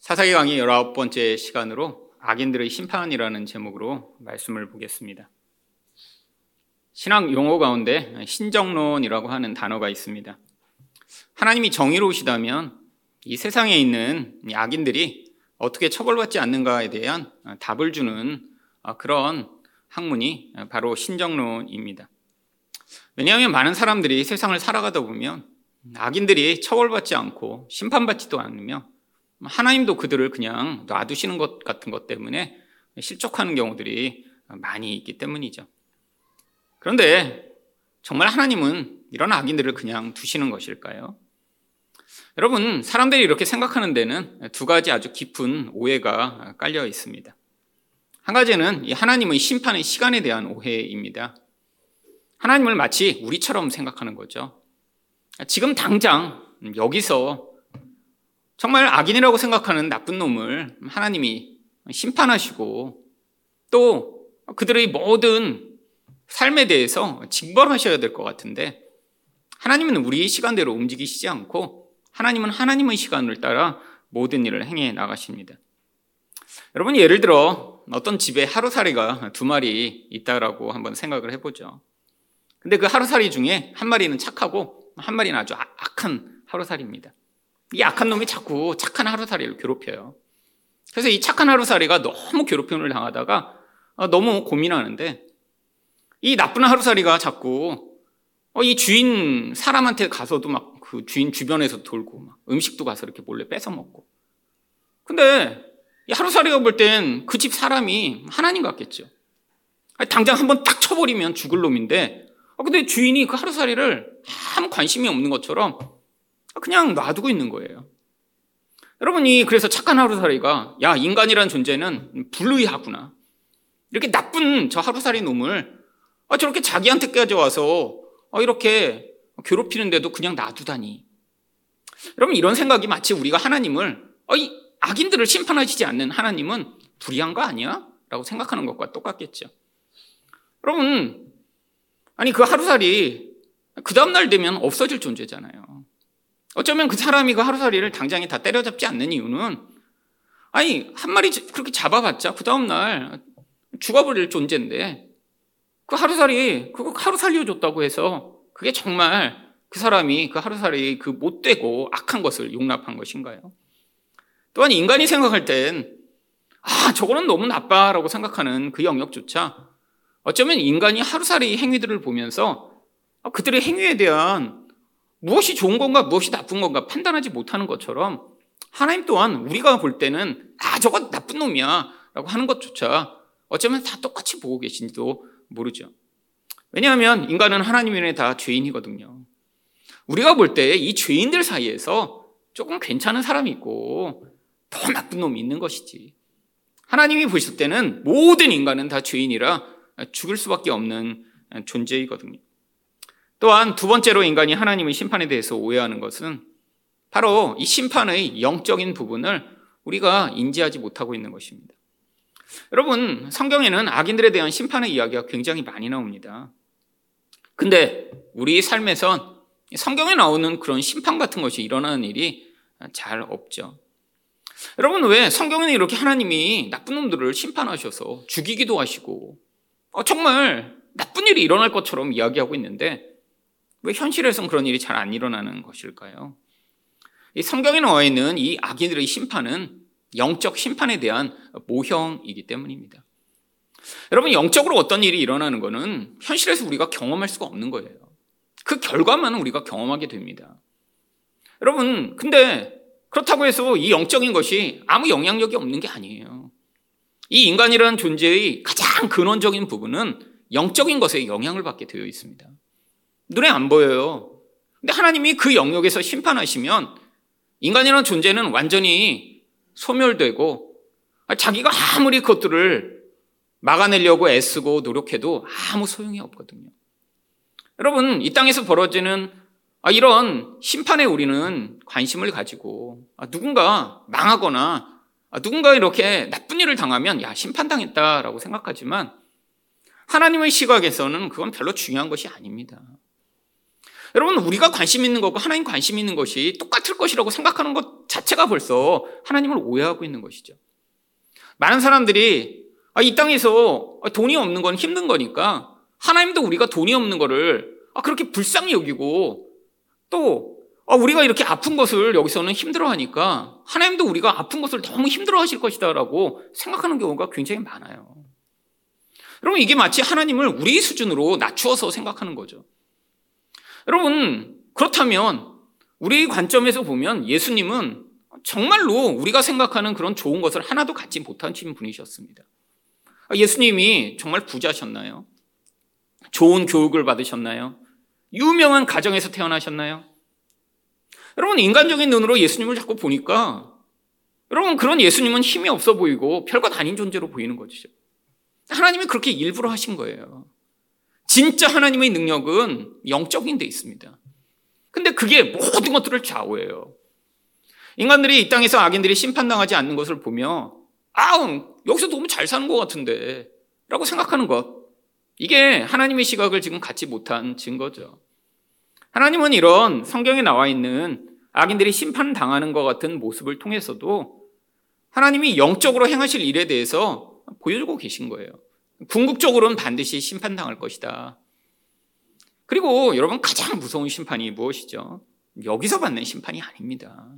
사사기 강의 19번째 시간으로 악인들의 심판이라는 제목으로 말씀을 보겠습니다. 신학 용어 가운데 신정론이라고 하는 단어가 있습니다. 하나님이 정의로우시다면 이 세상에 있는 악인들이 어떻게 처벌받지 않는가에 대한 답을 주는 그런 학문이 바로 신정론입니다. 왜냐하면 많은 사람들이 세상을 살아가다 보면 악인들이 처벌받지 않고 심판받지도 않으며 하나님도 그들을 그냥 놔두시는 것 같은 것 때문에 실족하는 경우들이 많이 있기 때문이죠. 그런데 정말 하나님은 이런 악인들을 그냥 두시는 것일까요? 여러분, 사람들이 이렇게 생각하는 데는 두 가지 아주 깊은 오해가 깔려 있습니다. 한 가지는 하나님의 심판의 시간에 대한 오해입니다. 하나님을 마치 우리처럼 생각하는 거죠. 지금 당장 여기서 정말 악인이라고 생각하는 나쁜 놈을 하나님이 심판하시고 또 그들의 모든 삶에 대해서 징벌하셔야 될 것 같은데 하나님은 우리의 시간대로 움직이시지 않고 하나님은 하나님의 시간을 따라 모든 일을 행해 나가십니다. 여러분 예를 들어 어떤 집에 하루살이가 두 마리 있다라고 한번 생각을 해보죠. 근데 그 하루살이 중에 한 마리는 착하고 한 마리는 아주 악한 하루살이입니다. 이 악한 놈이 자꾸 착한 하루살이를 괴롭혀요. 그래서 이 착한 하루살이가 너무 괴롭힘을 당하다가 너무 고민하는데 이 나쁜 하루살이가 자꾸 이 주인 사람한테 가서도 막 그 주인 주변에서 돌고 막 음식도 가서 이렇게 몰래 뺏어 먹고. 근데 이 하루살이가 볼 땐 그 집 사람이 하나님 같겠죠. 당장 한번 딱 쳐버리면 죽을 놈인데 근데 주인이 그 하루살이를 아무 관심이 없는 것처럼 그냥 놔두고 있는 거예요. 여러분이 그래서 착한 하루살이가 야 인간이란 존재는 불의하구나. 이렇게 나쁜 저 하루살이 놈을 아, 저렇게 자기한테까지 와서 아, 이렇게 괴롭히는데도 그냥 놔두다니. 여러분 이런 생각이 마치 우리가 하나님을 아, 이 악인들을 심판하시지 않는 하나님은 불의한 거 아니야? 라고 생각하는 것과 똑같겠죠. 여러분 아니 그 하루살이 그 다음날 되면 없어질 존재잖아요. 어쩌면 그 사람이 그 하루살이를 당장에 다 때려잡지 않는 이유는 아니 한 마리 그렇게 잡아봤자 그 다음 날 죽어버릴 존재인데 그 하루살이 그거 하루 살려줬다고 해서 그게 정말 그 사람이 그 하루살이 그 못되고 악한 것을 용납한 것인가요? 또한 인간이 생각할 땐 아, 저거는 너무 나빠라고 생각하는 그 영역조차 어쩌면 인간이 하루살이 행위들을 보면서 그들의 행위에 대한 무엇이 좋은 건가 무엇이 나쁜 건가 판단하지 못하는 것처럼 하나님 또한 우리가 볼 때는 아 저거 나쁜 놈이야 라고 하는 것조차 어쩌면 다 똑같이 보고 계신지도 모르죠. 왜냐하면 인간은 하나님 이에 다 죄인이거든요. 우리가 볼 때 이 죄인들 사이에서 조금 괜찮은 사람이 있고 더 나쁜 놈이 있는 것이지. 하나님이 보실 때는 모든 인간은 다 죄인이라 죽을 수밖에 없는 존재이거든요. 또한 두 번째로 인간이 하나님의 심판에 대해서 오해하는 것은 바로 이 심판의 영적인 부분을 우리가 인지하지 못하고 있는 것입니다. 여러분, 성경에는 악인들에 대한 심판의 이야기가 굉장히 많이 나옵니다. 근데 우리 삶에선 성경에 나오는 그런 심판 같은 것이 일어나는 일이 잘 없죠. 여러분, 왜 성경에는 이렇게 하나님이 나쁜 놈들을 심판하셔서 죽이기도 하시고, 어, 정말 나쁜 일이 일어날 것처럼 이야기하고 있는데, 왜 현실에선 그런 일이 잘 안 일어나는 것일까요? 이 성경에 나와 있는 이 악인들의 심판은 영적 심판에 대한 모형이기 때문입니다. 여러분, 영적으로 어떤 일이 일어나는 것은 현실에서 우리가 경험할 수가 없는 거예요. 그 결과만 우리가 경험하게 됩니다. 여러분, 근데 그렇다고 해서 이 영적인 것이 아무 영향력이 없는 게 아니에요. 이 인간이라는 존재의 가장 근원적인 부분은 영적인 것에 영향을 받게 되어 있습니다. 눈에 안 보여요. 근데 하나님이 그 영역에서 심판하시면 인간이라는 존재는 완전히 소멸되고 자기가 아무리 그것들을 막아내려고 애쓰고 노력해도 아무 소용이 없거든요. 여러분, 이 땅에서 벌어지는 이런 심판에 우리는 관심을 가지고 누군가 망하거나 누군가 이렇게 나쁜 일을 당하면 야, 심판당했다라고 생각하지만 하나님의 시각에서는 그건 별로 중요한 것이 아닙니다. 여러분 우리가 관심 있는 것과 하나님 관심 있는 것이 똑같을 것이라고 생각하는 것 자체가 벌써 하나님을 오해하고 있는 것이죠. 많은 사람들이 아, 이 땅에서 돈이 없는 건 힘든 거니까 하나님도 우리가 돈이 없는 거를 아, 그렇게 불쌍히 여기고 또 아, 우리가 이렇게 아픈 것을 여기서는 힘들어하니까 하나님도 우리가 아픈 것을 너무 힘들어하실 것이다라고 생각하는 경우가 굉장히 많아요. 여러분 이게 마치 하나님을 우리 수준으로 낮추어서 생각하는 거죠. 여러분 그렇다면 우리 관점에서 보면 예수님은 정말로 우리가 생각하는 그런 좋은 것을 하나도 갖지 못하신 분이셨습니다. 예수님이 정말 부자셨나요? 좋은 교육을 받으셨나요? 유명한 가정에서 태어나셨나요? 여러분, 인간적인 눈으로 예수님을 자꾸 보니까 여러분, 그런 예수님은 힘이 없어 보이고 별것 아닌 존재로 보이는 거죠. 하나님이 그렇게 일부러 하신 거예요. 진짜 하나님의 능력은 영적인 데 있습니다. 근데 그게 모든 것들을 좌우해요. 인간들이 이 땅에서 악인들이 심판당하지 않는 것을 보며 아우 여기서 너무 잘 사는 것 같은데 라고 생각하는 것 이게 하나님의 시각을 지금 갖지 못한 증거죠. 하나님은 이런 성경에 나와 있는 악인들이 심판당하는 것 같은 모습을 통해서도 하나님이 영적으로 행하실 일에 대해서 보여주고 계신 거예요. 궁극적으로는 반드시 심판당할 것이다. 그리고 여러분 가장 무서운 심판이 무엇이죠? 여기서 받는 심판이 아닙니다.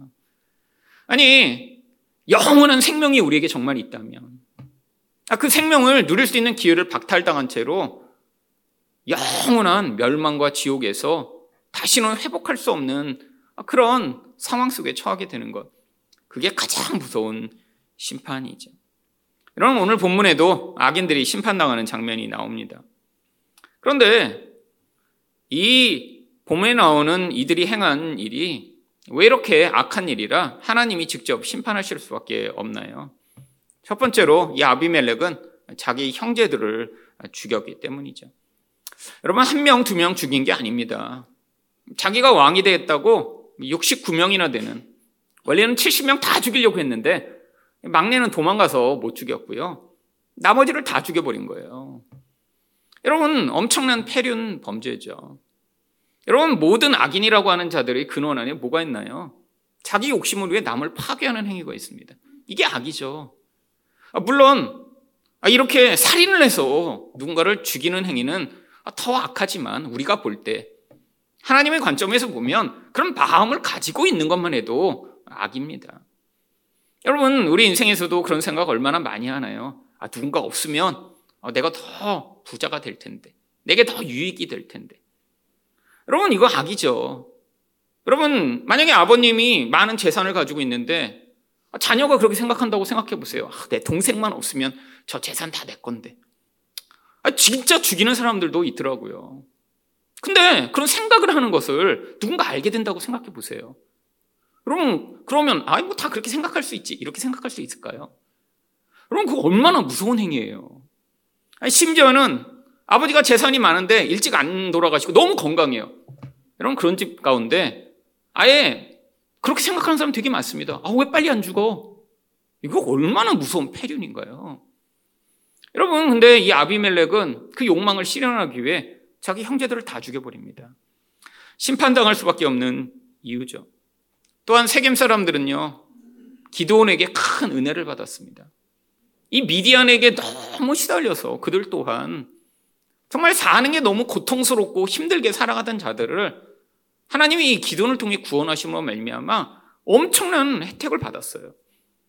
아니, 영원한 생명이 우리에게 정말 있다면, 아, 그 생명을 누릴 수 있는 기회를 박탈당한 채로 영원한 멸망과 지옥에서 다시는 회복할 수 없는 그런 상황 속에 처하게 되는 것. 그게 가장 무서운 심판이죠. 여러분, 오늘 본문에도 악인들이 심판당하는 장면이 나옵니다. 그런데 이 봄에 나오는 이들이 행한 일이 왜 이렇게 악한 일이라 하나님이 직접 심판하실 수밖에 없나요? 첫 번째로 이 아비멜렉은 자기 형제들을 죽였기 때문이죠. 여러분 한 명, 두 명 죽인 게 아닙니다. 자기가 왕이 되겠다고 69명이나 되는 원래는 70명 다 죽이려고 했는데 막내는 도망가서 못 죽였고요. 나머지를 다 죽여버린 거예요. 여러분 엄청난 폐륜 범죄죠. 여러분 모든 악인이라고 하는 자들의 근원 안에 뭐가 있나요? 자기 욕심을 위해 남을 파괴하는 행위가 있습니다. 이게 악이죠. 아, 물론 아, 이렇게 살인을 해서 누군가를 죽이는 행위는 더 악하지만 우리가 볼 때 하나님의 관점에서 보면 그런 마음을 가지고 있는 것만 해도 악입니다. 여러분 우리 인생에서도 그런 생각 얼마나 많이 하나요? 아 누군가 없으면 아, 내가 더 부자가 될 텐데 내게 더 유익이 될 텐데 여러분, 이거 악이죠. 여러분, 만약에 아버님이 많은 재산을 가지고 있는데 자녀가 그렇게 생각한다고 생각해 보세요. 아, 내 동생만 없으면 저 재산 다 내 건데. 아, 진짜 죽이는 사람들도 있더라고요. 근데 그런 생각을 하는 것을 누군가 알게 된다고 생각해 보세요. 여러분, 그러면, 아, 뭐다 그렇게 생각할 수 있지. 이렇게 생각할 수 있을까요? 여러분, 그거 얼마나 무서운 행위예요. 아니, 심지어는 아버지가 재산이 많은데 일찍 안 돌아가시고 너무 건강해요. 여러분 그런 집 가운데 아예 그렇게 생각하는 사람 되게 많습니다. 아, 왜 빨리 안 죽어? 이거 얼마나 무서운 폐륜인가요? 여러분, 근데 이 아비멜렉은 그 욕망을 실현하기 위해 자기 형제들을 다 죽여버립니다. 심판당할 수밖에 없는 이유죠. 또한 세겜 사람들은요, 기도원에게 큰 은혜를 받았습니다. 이 미디안에게 너무 시달려서 그들 또한 정말 사는 게 너무 고통스럽고 힘들게 살아가던 자들을 하나님이 이 기도를 통해 구원하심으로 말미암아 엄청난 혜택을 받았어요.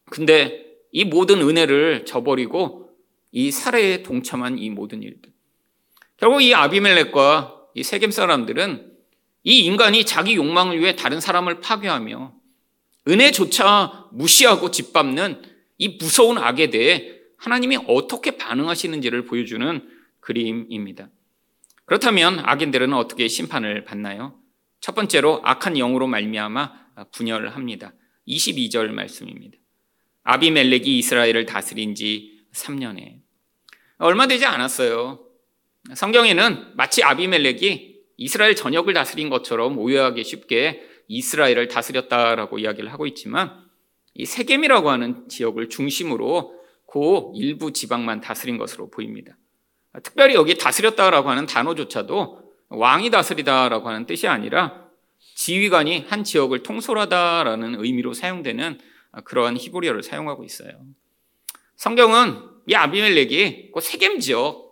근데 이 모든 은혜를 저버리고 이 살해에 동참한 이 모든 일들. 결국 이 아비멜렉과 이 세겜 사람들은 이 인간이 자기 욕망을 위해 다른 사람을 파괴하며 은혜조차 무시하고 짓밟는 이 무서운 악에 대해 하나님이 어떻게 반응하시는지를 보여주는 그림입니다. 그렇다면 악인들은 어떻게 심판을 받나요? 첫 번째로 악한 영으로 말미암아 분열합니다. 22절 말씀입니다. 아비멜렉이 이스라엘을 다스린 지 3년에 얼마 되지 않았어요. 성경에는 마치 아비멜렉이 이스라엘 전역을 다스린 것처럼 오해하기 쉽게 이스라엘을 다스렸다라고 이야기를 하고 있지만 이 세겜이라고 하는 지역을 중심으로 그 일부 지방만 다스린 것으로 보입니다. 특별히 여기 다스렸다라고 하는 단어조차도 왕이 다스리다라고 하는 뜻이 아니라 지휘관이 한 지역을 통솔하다라는 의미로 사용되는 그러한 히브리어를 사용하고 있어요. 성경은 이 아비멜렉이 그 세겜 지역,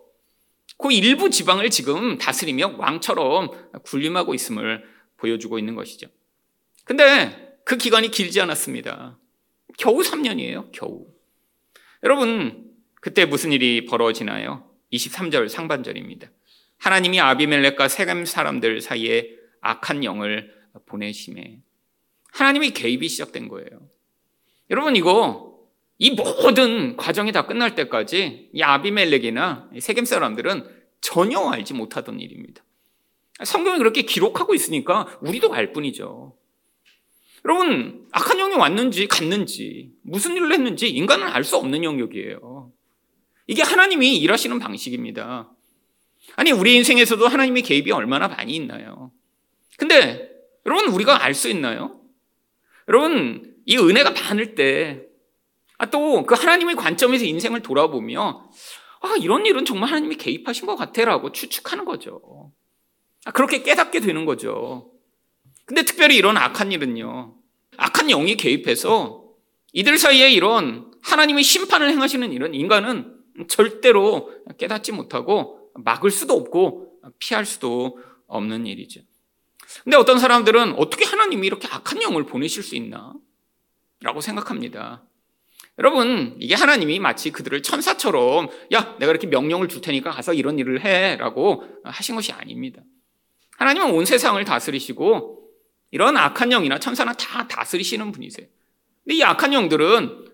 그 일부 지방을 지금 다스리며 왕처럼 군림하고 있음을 보여주고 있는 것이죠. 근데 그 기간이 길지 않았습니다. 겨우 3년이에요, 겨우. 여러분, 그때 무슨 일이 벌어지나요? 23절 상반절입니다. 하나님이 아비멜렉과 세겜 사람들 사이에 악한 영을 보내심에 하나님의 개입이 시작된 거예요. 여러분 이거 이 모든 과정이 다 끝날 때까지 이 아비멜렉이나 세겜 사람들은 전혀 알지 못하던 일입니다. 성경이 그렇게 기록하고 있으니까 우리도 알 뿐이죠. 여러분 악한 영이 왔는지 갔는지 무슨 일을 했는지 인간은 알 수 없는 영역이에요. 이게 하나님이 일하시는 방식입니다. 아니 우리 인생에서도 하나님의 개입이 얼마나 많이 있나요? 근데 여러분 우리가 알 수 있나요? 여러분 이 은혜가 많을 때 또 그 하나님의 관점에서 인생을 돌아보며 아 이런 일은 정말 하나님이 개입하신 것 같아라고 추측하는 거죠. 아, 그렇게 깨닫게 되는 거죠. 근데 특별히 이런 악한 일은요. 악한 영이 개입해서 이들 사이에 이런 하나님의 심판을 행하시는 일은 인간은 절대로 깨닫지 못하고 막을 수도 없고 피할 수도 없는 일이죠. 근데 어떤 사람들은 어떻게 하나님이 이렇게 악한 영을 보내실 수 있나? 라고 생각합니다. 여러분, 이게 하나님이 마치 그들을 천사처럼, 야, 내가 이렇게 명령을 줄 테니까 가서 이런 일을 해. 라고 하신 것이 아닙니다. 하나님은 온 세상을 다스리시고, 이런 악한 영이나 천사나 다 다스리시는 분이세요. 근데 이 악한 영들은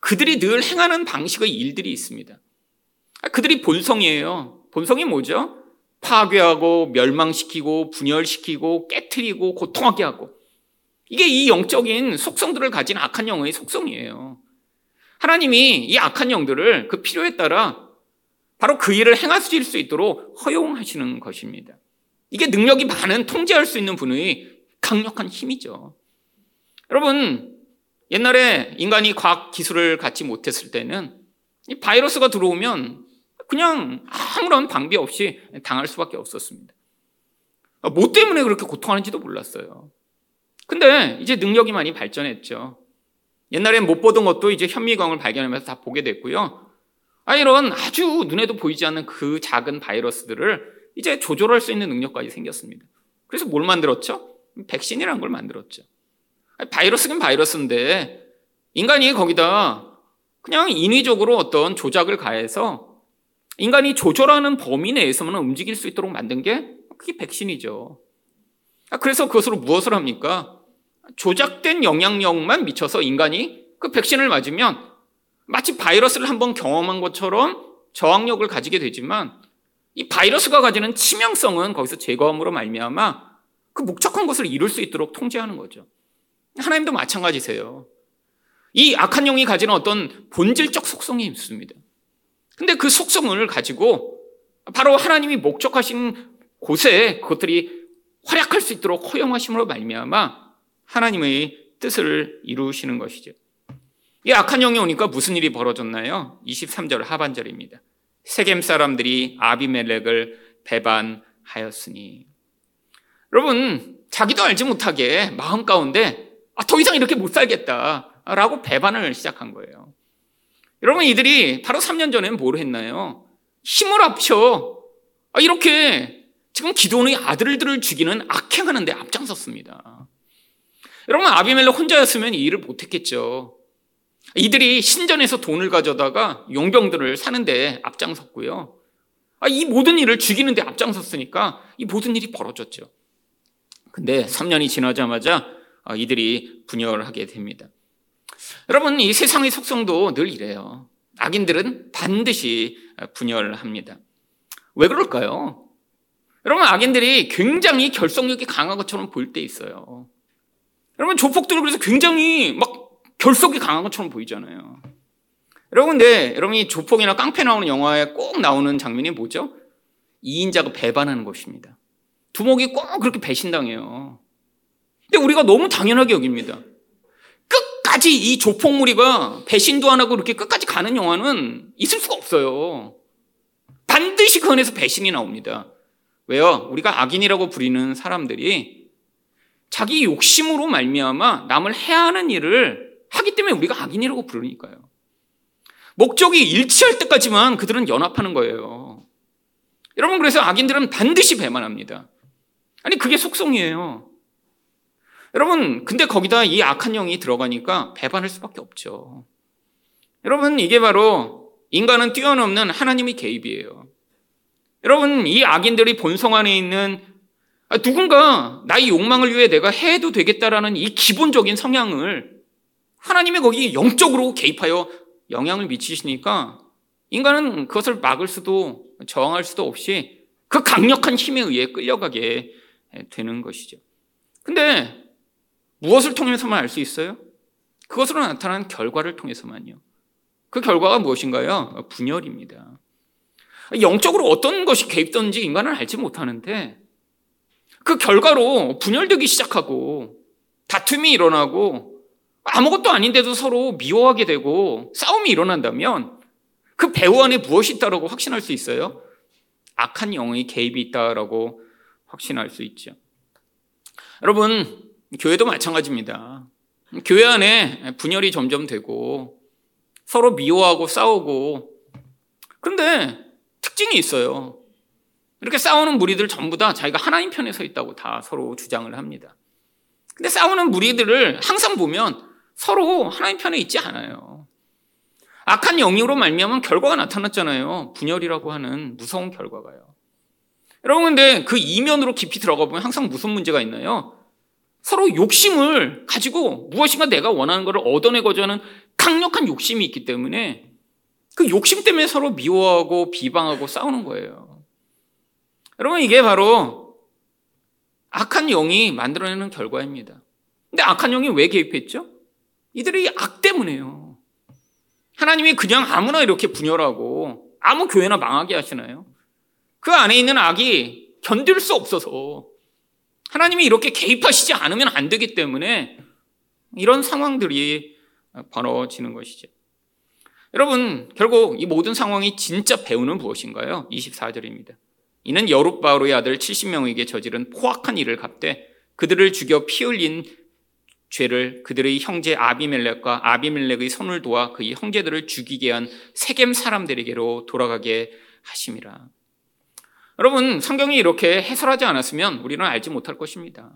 그들이 늘 행하는 방식의 일들이 있습니다. 그들이 본성이에요. 본성이 뭐죠? 파괴하고 멸망시키고 분열시키고 깨뜨리고 고통하게 하고 이게 이 영적인 속성들을 가진 악한 영의 속성이에요. 하나님이 이 악한 영들을 그 필요에 따라 바로 그 일을 행하실 수 있도록 허용하시는 것입니다. 이게 능력이 많은 통제할 수 있는 분의 강력한 힘이죠. 여러분, 옛날에 인간이 과학 기술을 갖지 못했을 때는 이 바이러스가 들어오면 그냥 아무런 방비 없이 당할 수밖에 없었습니다. 뭐 때문에 그렇게 고통하는지도 몰랐어요. 근데 이제 능력이 많이 발전했죠. 옛날엔 못 보던 것도 이제 현미광을 발견하면서 다 보게 됐고요. 아, 이런 아주 눈에도 보이지 않는 그 작은 바이러스들을 이제 조절할 수 있는 능력까지 생겼습니다. 그래서 뭘 만들었죠? 백신이라는 걸 만들었죠. 바이러스긴 바이러스인데 인간이 거기다 그냥 인위적으로 어떤 조작을 가해서 인간이 조절하는 범위 내에서만 움직일 수 있도록 만든 게 그게 백신이죠. 아, 그래서 그것으로 무엇을 합니까? 조작된 영향력만 미쳐서 인간이 그 백신을 맞으면 마치 바이러스를 한번 경험한 것처럼 저항력을 가지게 되지만 이 바이러스가 가지는 치명성은 거기서 제거함으로 말미암아 그 목적한 것을 이룰 수 있도록 통제하는 거죠. 하나님도 마찬가지세요. 이 악한 영이 가지는 어떤 본질적 속성이 있습니다. 근데 그 속성을 가지고 바로 하나님이 목적하신 곳에 그것들이 활약할 수 있도록 허용하심으로 말미암아 하나님의 뜻을 이루시는 것이죠. 이 악한 영이 오니까 무슨 일이 벌어졌나요? 23절 하반절입니다. 세겜 사람들이 아비멜렉을 배반하였으니. 여러분, 자기도 알지 못하게 마음 가운데 아, 더 이상 이렇게 못 살겠다라고 배반을 시작한 거예요. 여러분 이들이 바로 3년 전에 뭘 했나요? 힘을 합쳐 아, 이렇게 지금 기도원의 아들들을 죽이는 악행하는데 앞장섰습니다. 여러분 아비멜렉 혼자였으면 이 일을 못했겠죠. 이들이 신전에서 돈을 가져다가 용병들을 사는데 앞장섰고요. 아, 이 모든 일을 죽이는데 앞장섰으니까 이 모든 일이 벌어졌죠. 근데 3년이 지나자마자 아, 이들이 분열하게 됩니다. 여러분, 이 세상의 속성도 늘 이래요. 악인들은 반드시 분열합니다. 왜 그럴까요? 여러분, 악인들이 굉장히 결속력이 강한 것처럼 보일 때 있어요. 여러분, 조폭들은 그래서 굉장히 막 결속이 강한 것처럼 보이잖아요. 여러분, 근데 여러분이 조폭이나 깡패 나오는 영화에 꼭 나오는 장면이 뭐죠? 이인자가 배반하는 것입니다. 두목이 꼭 그렇게 배신당해요. 근데 우리가 너무 당연하게 여깁니다. 끝까지 이 조폭 무리가 배신도 안 하고 이렇게 끝까지 가는 영화는 있을 수가 없어요. 반드시 그 안에서 배신이 나옵니다. 왜요? 우리가 악인이라고 부리는 사람들이 자기 욕심으로 말미암아 남을 해하는 일을 하기 때문에 우리가 악인이라고 부르니까요. 목적이 일치할 때까지만 그들은 연합하는 거예요. 여러분 그래서 악인들은 반드시 배만합니다. 아니 그게 속성이에요. 여러분 근데 거기다 이 악한 영이 들어가니까 배반할 수밖에 없죠. 여러분 이게 바로 인간은 뛰어넘는 하나님의 개입이에요. 여러분 이 악인들이 본성 안에 있는 아, 누군가 나의 욕망을 위해 내가 해도 되겠다라는 이 기본적인 성향을 하나님의 거기 영적으로 개입하여 영향을 미치시니까 인간은 그것을 막을 수도 저항할 수도 없이 그 강력한 힘에 의해 끌려가게 되는 것이죠. 근데 무엇을 통해서만 알 수 있어요? 그것으로 나타난 결과를 통해서만요. 그 결과가 무엇인가요? 분열입니다. 영적으로 어떤 것이 개입되는지 인간은 알지 못하는데 그 결과로 분열되기 시작하고 다툼이 일어나고 아무것도 아닌데도 서로 미워하게 되고 싸움이 일어난다면 그 배우 안에 무엇이 있다고 확신할 수 있어요? 악한 영의 개입이 있다라고 확신할 수 있죠. 여러분, 교회도 마찬가지입니다. 교회 안에 분열이 점점 되고 서로 미워하고 싸우고 그런데 특징이 있어요. 이렇게 싸우는 무리들 전부 다 자기가 하나님 편에 서 있다고 다 서로 주장을 합니다. 근데 싸우는 무리들을 항상 보면 서로 하나님 편에 있지 않아요. 악한 영역으로 말미암은 결과가 나타났잖아요. 분열이라고 하는 무서운 결과가요. 여러분 근데 그 이면으로 깊이 들어가 보면 항상 무슨 문제가 있나요? 서로 욕심을 가지고 무엇인가 내가 원하는 것을 얻어내고자 하는 강력한 욕심이 있기 때문에 그 욕심 때문에 서로 미워하고 비방하고 싸우는 거예요. 여러분 이게 바로 악한 영이 만들어내는 결과입니다. 근데 악한 영이 왜 개입했죠? 이들의 악 때문에요. 하나님이 그냥 아무나 이렇게 분열하고 아무 교회나 망하게 하시나요? 그 안에 있는 악이 견딜 수 없어서 하나님이 이렇게 개입하시지 않으면 안 되기 때문에 이런 상황들이 벌어지는 것이죠. 여러분, 결국 이 모든 상황이 진짜 배우는 무엇인가요? 24절입니다. 이는 여룻바로의 아들 70명에게 저지른 포악한 일을 갚되 그들을 죽여 피 흘린 죄를 그들의 형제 아비멜렉과 아비멜렉의 손을 도와 그의 형제들을 죽이게 한 세겜 사람들에게로 돌아가게 하심이라. 여러분, 성경이 이렇게 해설하지 않았으면 우리는 알지 못할 것입니다.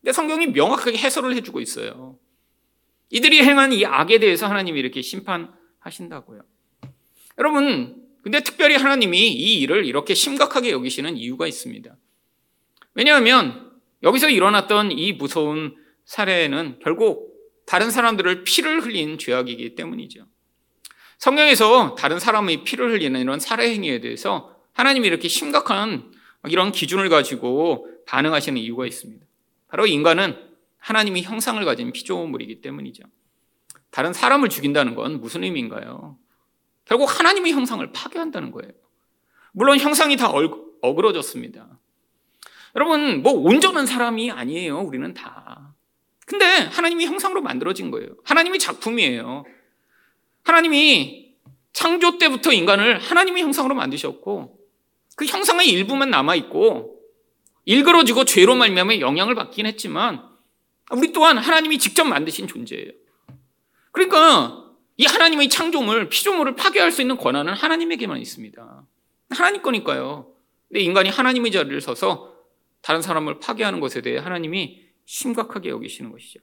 근데 성경이 명확하게 해설을 해주고 있어요. 이들이 행한 이 악에 대해서 하나님이 이렇게 심판하신다고요. 여러분, 근데 특별히 하나님이 이 일을 이렇게 심각하게 여기시는 이유가 있습니다. 왜냐하면 여기서 일어났던 이 무서운 사례는 결국 다른 사람들을 피를 흘린 죄악이기 때문이죠. 성경에서 다른 사람의 피를 흘리는 이런 살해 행위에 대해서 하나님이 이렇게 심각한 이런 기준을 가지고 반응하시는 이유가 있습니다. 바로 인간은 하나님이 형상을 가진 피조물이기 때문이죠. 다른 사람을 죽인다는 건 무슨 의미인가요? 결국 하나님의 형상을 파괴한다는 거예요. 물론 형상이 다 어그러졌습니다. 여러분, 뭐 온전한 사람이 아니에요. 우리는 다. 근데 하나님이 형상으로 만들어진 거예요. 하나님의 작품이에요. 하나님이 창조 때부터 인간을 하나님의 형상으로 만드셨고 그 형상의 일부만 남아 있고 일그러지고 죄로 말미암아 영향을 받긴 했지만 우리 또한 하나님이 직접 만드신 존재예요. 그러니까 이 하나님의 창조물, 피조물을 파괴할 수 있는 권한은 하나님에게만 있습니다. 하나님 거니까요. 근데 인간이 하나님의 자리를 서서 다른 사람을 파괴하는 것에 대해 하나님이 심각하게 여기시는 것이죠.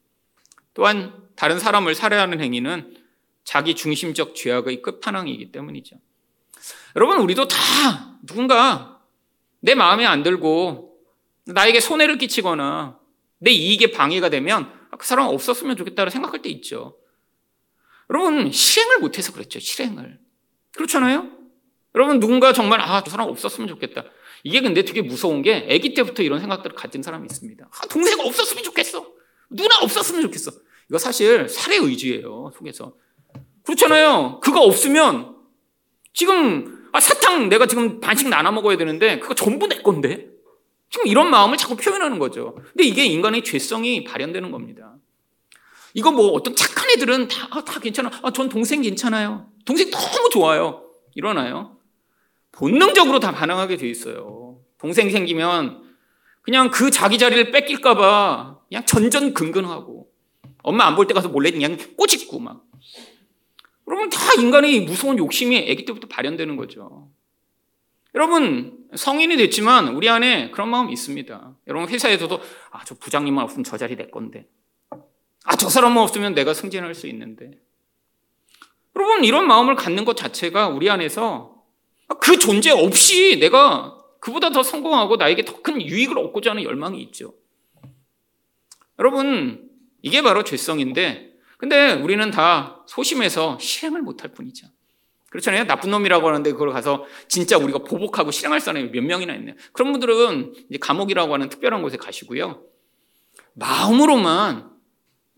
또한 다른 사람을 살해하는 행위는 자기 중심적 죄악의 끝판왕이기 때문이죠. 여러분, 우리도 다 누군가 내 마음에 안 들고 나에게 손해를 끼치거나 내 이익에 방해가 되면 그 사람 없었으면 좋겠다고 생각할 때 있죠. 여러분, 실행을 못해서 그랬죠, 실행을. 그렇잖아요? 여러분, 누군가 정말, 아, 저 사람 없었으면 좋겠다. 이게 근데 되게 무서운 게 아기 때부터 이런 생각들을 가진 사람이 있습니다. 아, 동생 없었으면 좋겠어. 누나 없었으면 좋겠어. 이거 사실 살해 의지예요, 속에서. 그렇잖아요. 그거 없으면 지금 아, 사탕 내가 지금 반씩 나눠 먹어야 되는데 그거 전부 내 건데. 지금 이런 마음을 자꾸 표현하는 거죠. 근데 이게 인간의 죄성이 발현되는 겁니다. 이거 뭐 어떤 착한 애들은 다, 아, 다 괜찮아. 아, 전 동생 괜찮아요. 동생 너무 좋아요. 이러나요? 본능적으로 다 반응하게 돼 있어요. 동생 생기면 그냥 그 자기 자리를 뺏길까봐 그냥 전전긍긍하고 엄마 안 볼 때 가서 몰래 그냥 꼬집고 막. 여러분 다 인간의 무서운 욕심이 아기 때부터 발현되는 거죠. 여러분 성인이 됐지만 우리 안에 그런 마음이 있습니다. 여러분 회사에서도 아 저 부장님만 없으면 저 자리 내 건데. 아 저 사람만 없으면 내가 승진할 수 있는데. 여러분 이런 마음을 갖는 것 자체가 우리 안에서 그 존재 없이 내가 그보다 더 성공하고 나에게 더 큰 유익을 얻고자 하는 열망이 있죠. 여러분 이게 바로 죄성인데 근데 우리는 다 소심해서 실행을 못할 뿐이죠. 그렇잖아요. 나쁜 놈이라고 하는데 그걸 가서 진짜 우리가 보복하고 실행할 사람이 몇 명이나 있네요. 그런 분들은 이제 감옥이라고 하는 특별한 곳에 가시고요. 마음으로만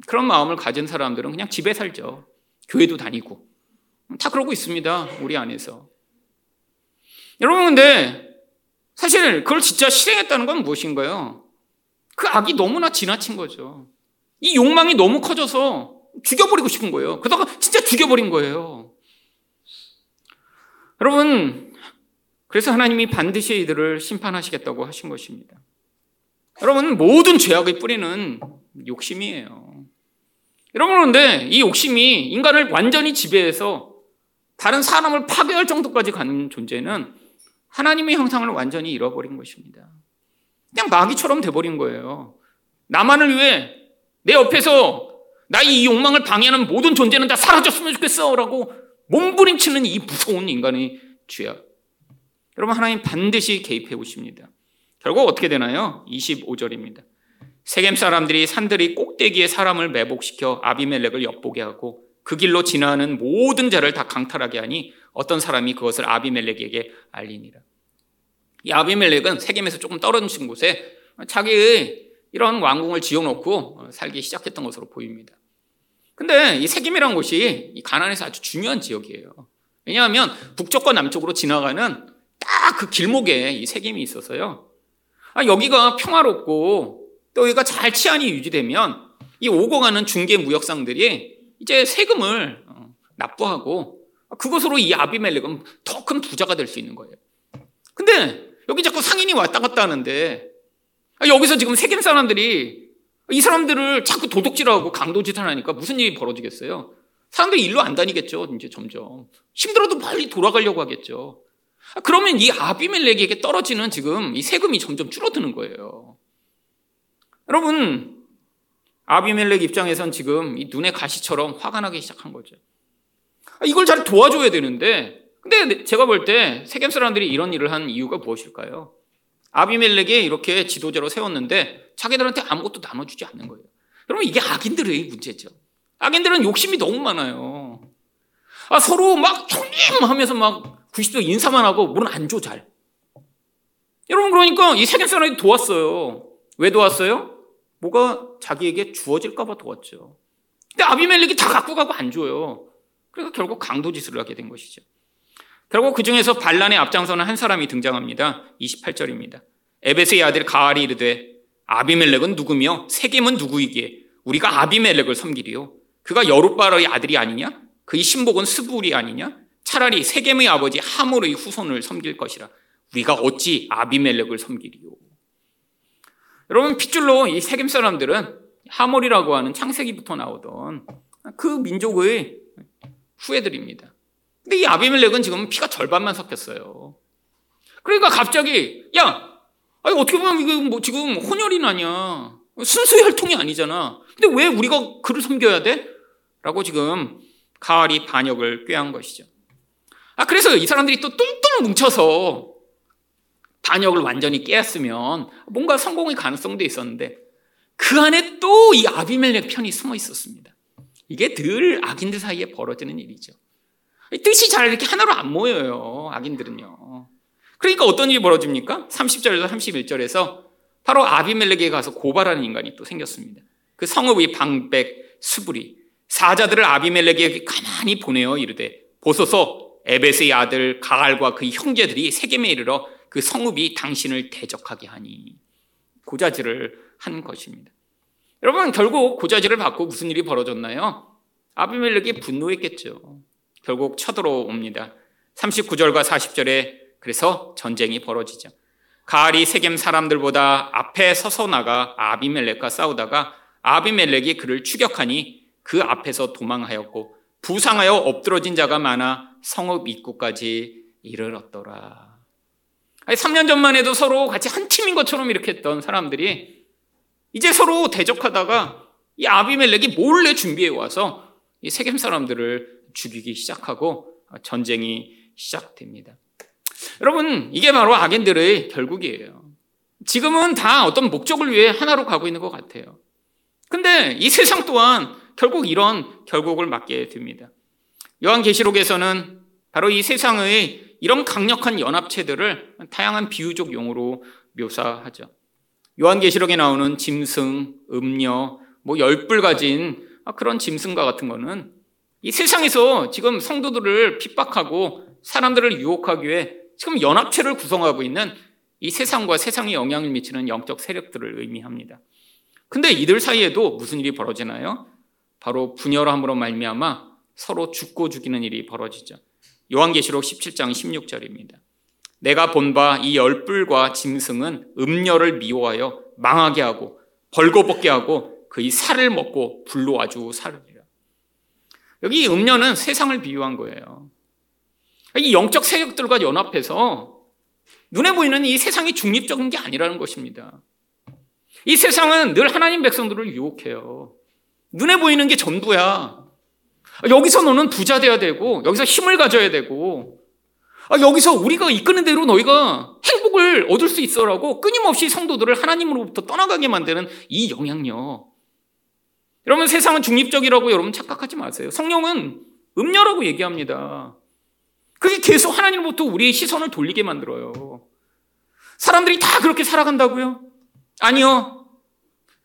그런 마음을 가진 사람들은 그냥 집에 살죠. 교회도 다니고. 다 그러고 있습니다. 우리 안에서. 여러분, 근데 사실 그걸 진짜 실행했다는 건 무엇인가요? 그 악이 너무나 지나친 거죠. 이 욕망이 너무 커져서 죽여버리고 싶은 거예요. 그러다가 진짜 죽여버린 거예요. 여러분, 그래서 하나님이 반드시 이들을 심판하시겠다고 하신 것입니다. 여러분, 모든 죄악의 뿌리는 욕심이에요. 여러분, 그런데 이 욕심이 인간을 완전히 지배해서 다른 사람을 파괴할 정도까지 가는 존재는 하나님의 형상을 완전히 잃어버린 것입니다. 그냥 마귀처럼 돼버린 거예요. 나만을 위해 내 옆에서 나의 이 욕망을 방해하는 모든 존재는 다 사라졌으면 좋겠어 라고 몸부림치는 이 무서운 인간의 죄악. 여러분 하나님 반드시 개입해 오십니다. 결국 어떻게 되나요? 25절입니다. 세겜 사람들이 산들이 꼭대기에 사람을 매복시켜 아비멜렉을 엿보게 하고 그 길로 지나는 모든 자를 다 강탈하게 하니 어떤 사람이 그것을 아비멜렉에게 알리니라. 이 아비멜렉은 세겜에서 조금 떨어진 곳에 자기의 이런 왕궁을 지어놓고 살기 시작했던 것으로 보입니다. 근데 이 세겜이라는 곳이 이 가난에서 아주 중요한 지역이에요. 왜냐하면 북쪽과 남쪽으로 지나가는 딱 그 길목에 이 세겜이 있어서요. 아, 여기가 평화롭고 또 여기가 잘 치안이 유지되면 이 오고 가는 중개 무역상들이 이제 세금을 어, 납부하고 그것으로 이 아비멜렉은 더 큰 부자가 될 수 있는 거예요. 근데 여기 자꾸 상인이 왔다 갔다 하는데 아, 여기서 지금 세겜 사람들이 이 사람들을 자꾸 도둑질하고 강도짓을 하니까 무슨 일이 벌어지겠어요? 사람들이 일로 안 다니겠죠, 이제 점점. 힘들어도 빨리 돌아가려고 하겠죠. 아, 그러면 이 아비멜렉에게 떨어지는 지금 이 세금이 점점 줄어드는 거예요. 여러분, 아비멜렉 입장에선 지금 이 눈의 가시처럼 화가 나기 시작한 거죠. 아, 이걸 잘 도와줘야 되는데, 근데 제가 볼 때 세겜 사람들이 이런 일을 한 이유가 무엇일까요? 아비멜렉이 이렇게 지도자로 세웠는데 자기들한테 아무것도 나눠주지 않는 거예요. 여러분 이게 악인들의 문제죠. 악인들은 욕심이 너무 많아요. 아, 서로 막 형님 하면서 막 90도 인사만 하고 물은 안 줘 잘. 여러분 그러니까 이 세겜 사람이 도왔어요. 왜 도왔어요? 뭐가 자기에게 주어질까봐 도왔죠. 근데 아비멜렉이 다 갖고 가고 안 줘요. 그래서 결국 강도 짓을 하게 된 것이죠. 결국 그 중에서 반란의 앞장서는 한 사람이 등장합니다. 28절입니다. 에베스의 아들 가알이 이르되 아비멜렉은 누구며 세겜은 누구이기에 우리가 아비멜렉을 섬기리요. 그가 여룻바의 아들이 아니냐? 그의 신복은 스불이 아니냐? 차라리 세겜의 아버지 하몰의 후손을 섬길 것이라. 우리가 어찌 아비멜렉을 섬기리요? 여러분 핏줄로 이 세겜 사람들은 하몰이라고 하는 창세기부터 나오던 그 민족의 후예들입니다. 근데 이 아비멜렉은 지금 피가 절반만 섞였어요. 그러니까 갑자기 야, 아니 어떻게 보면 이거 뭐 지금 혼혈이 나냐? 순수 혈통이 아니잖아. 근데 왜 우리가 그를 섬겨야 돼? 라고 지금 가을이 반역을 꾀한 것이죠. 아 그래서 이 사람들이 또 뚱뚱 뭉쳐서 반역을 완전히 깨었으면 뭔가 성공의 가능성도 있었는데 그 안에 또 이 아비멜렉 편이 숨어 있었습니다. 이게 늘 악인들 사이에 벌어지는 일이죠. 뜻이 잘 이렇게 하나로 안 모여요. 악인들은요. 그러니까 어떤 일이 벌어집니까? 30절에서 31절에서 바로 아비멜렉에 가서 고발하는 인간이 또 생겼습니다. 그 성읍의 방백 수불이 사자들을 아비멜렉에게 가만히 보내어 이르되 보소서 에베스의 아들 가알과 그 형제들이 세겜에 이르러 그 성읍이 당신을 대적하게 하니 고자질을 한 것입니다. 여러분 결국 고자질을 받고 무슨 일이 벌어졌나요? 아비멜렉이 분노했겠죠. 결국 쳐들어옵니다. 39절과 40절에 그래서 전쟁이 벌어지죠. 가알이 세겜 사람들보다 앞에 서서 나가 아비멜렉과 싸우다가 아비멜렉이 그를 추격하니 그 앞에서 도망하였고 부상하여 엎드러진 자가 많아 성읍 입구까지 이르렀더라. 아니, 3년 전만 해도 서로 같이 한 팀인 것처럼 이렇게 했던 사람들이 이제 서로 대적하다가 이 아비멜렉이 몰래 준비해 와서 이 세겜 사람들을 죽이기 시작하고 전쟁이 시작됩니다. 여러분, 이게 바로 악인들의 결국이에요. 지금은 다 어떤 목적을 위해 하나로 가고 있는 것 같아요. 근데 이 세상 또한 결국 이런 결국을 맞게 됩니다. 요한계시록에서는 바로 이 세상의 이런 강력한 연합체들을 다양한 비유적 용어로 묘사하죠. 요한계시록에 나오는 짐승, 음녀, 뭐 열불 가진 그런 짐승과 같은 거는 이 세상에서 지금 성도들을 핍박하고 사람들을 유혹하기 위해 지금 연합체를 구성하고 있는 이 세상과 세상에 영향을 미치는 영적 세력들을 의미합니다. 근데 이들 사이에도 무슨 일이 벌어지나요? 바로 분열함으로 말미암아 서로 죽고 죽이는 일이 벌어지죠. 요한계시록 17장 16절입니다. 내가 본 바 이 열불과 짐승은 음녀를 미워하여 망하게 하고 벌거벗게 하고 그의 살을 먹고 불로 아주 사르리라. 여기 음녀는 세상을 비유한 거예요. 이 영적 세력들과 연합해서 눈에 보이는 이 세상이 중립적인 게 아니라는 것입니다. 이 세상은 늘 하나님 백성들을 유혹해요. 눈에 보이는 게 전부야. 여기서 너는 부자 돼야 되고, 여기서 힘을 가져야 되고, 여기서 우리가 이끄는 대로 너희가 행복을 얻을 수 있어라고 끊임없이 성도들을 하나님으로부터 떠나가게 만드는 이 영향력. 여러분 세상은 중립적이라고 여러분 착각하지 마세요. 성령은 음녀라고 얘기합니다. 그게 계속 하나님으로부터 우리의 시선을 돌리게 만들어요. 사람들이 다 그렇게 살아간다고요? 아니요.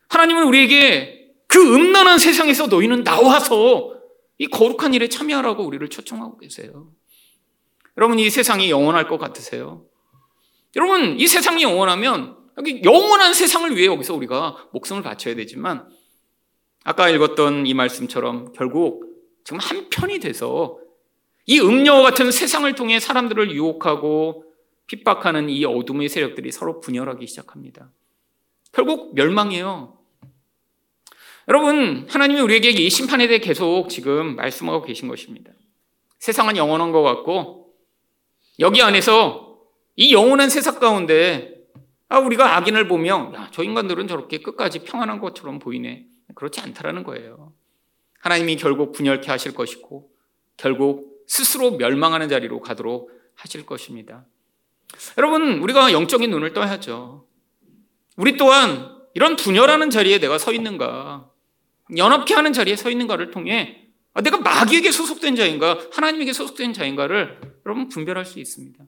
하나님은 우리에게 그 음란한 세상에서 너희는 나와서 이 거룩한 일에 참여하라고 우리를 초청하고 계세요. 여러분, 이 세상이 영원할 것 같으세요? 여러분, 이 세상이 영원하면 여기 영원한 세상을 위해 여기서 우리가 목숨을 바쳐야 되지만 아까 읽었던 이 말씀처럼 결국 지금 한 편이 돼서 이 음녀와 같은 세상을 통해 사람들을 유혹하고 핍박하는 이 어둠의 세력들이 서로 분열하기 시작합니다. 결국 멸망해요. 여러분, 하나님이 우리에게 이 심판에 대해 계속 지금 말씀하고 계신 것입니다. 세상은 영원한 것 같고, 여기 안에서 이 영원한 세상 가운데, 아, 우리가 악인을 보며, 야, 저 인간들은 저렇게 끝까지 평안한 것처럼 보이네. 그렇지 않다라는 거예요. 하나님이 결국 분열케 하실 것이고, 결국 스스로 멸망하는 자리로 가도록 하실 것입니다. 여러분, 우리가 영적인 눈을 떠야죠. 우리 또한 이런 분열하는 자리에 내가 서 있는가, 연합케 하는 자리에 서 있는가를 통해 아, 내가 마귀에게 소속된 자인가, 하나님에게 소속된 자인가를 여러분 분별할 수 있습니다.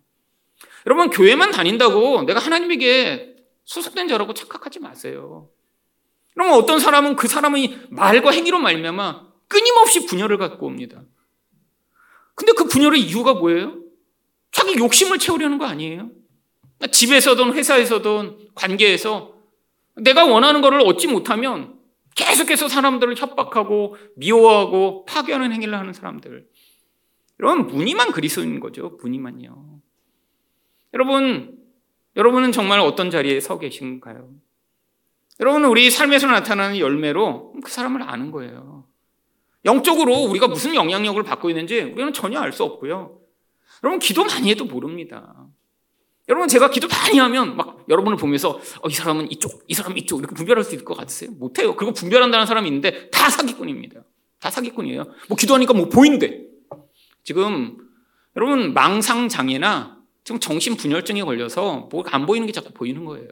여러분, 교회만 다닌다고 내가 하나님에게 소속된 자라고 착각하지 마세요. 그러면 어떤 사람은 그 사람의 말과 행위로 말미암아 끊임없이 분열을 갖고 옵니다. 근데 그 분열의 이유가 뭐예요? 자기 욕심을 채우려는 거 아니에요? 집에서든 회사에서든 관계에서 내가 원하는 것을 얻지 못하면 계속해서 사람들을 협박하고 미워하고 파괴하는 행위를 하는 사람들. 여러분 무늬만 그리스도인 거죠. 무늬만요. 여러분 여러분은 정말 어떤 자리에 서 계신가요? 여러분 우리 삶에서 나타나는 열매로 그 사람을 아는 거예요. 영적으로 우리가 무슨 영향력을 받고 있는지 우리는 전혀 알 수 없고요. 여러분 기도 많이 해도 모릅니다. 여러분 제가 기도 많이 하면 막 여러분을 보면서 어, 이 사람은 이쪽, 이 사람은 이쪽 이렇게 분별할 수 있을 것 같으세요? 못해요. 그리고 분별한다는 사람이 있는데 다 사기꾼입니다. 다 사기꾼이에요. 뭐 기도하니까 뭐 보인대. 지금 여러분 망상 장애나 지금 정신 분열증에 걸려서 뭐 안 보이는 게 자꾸 보이는 거예요.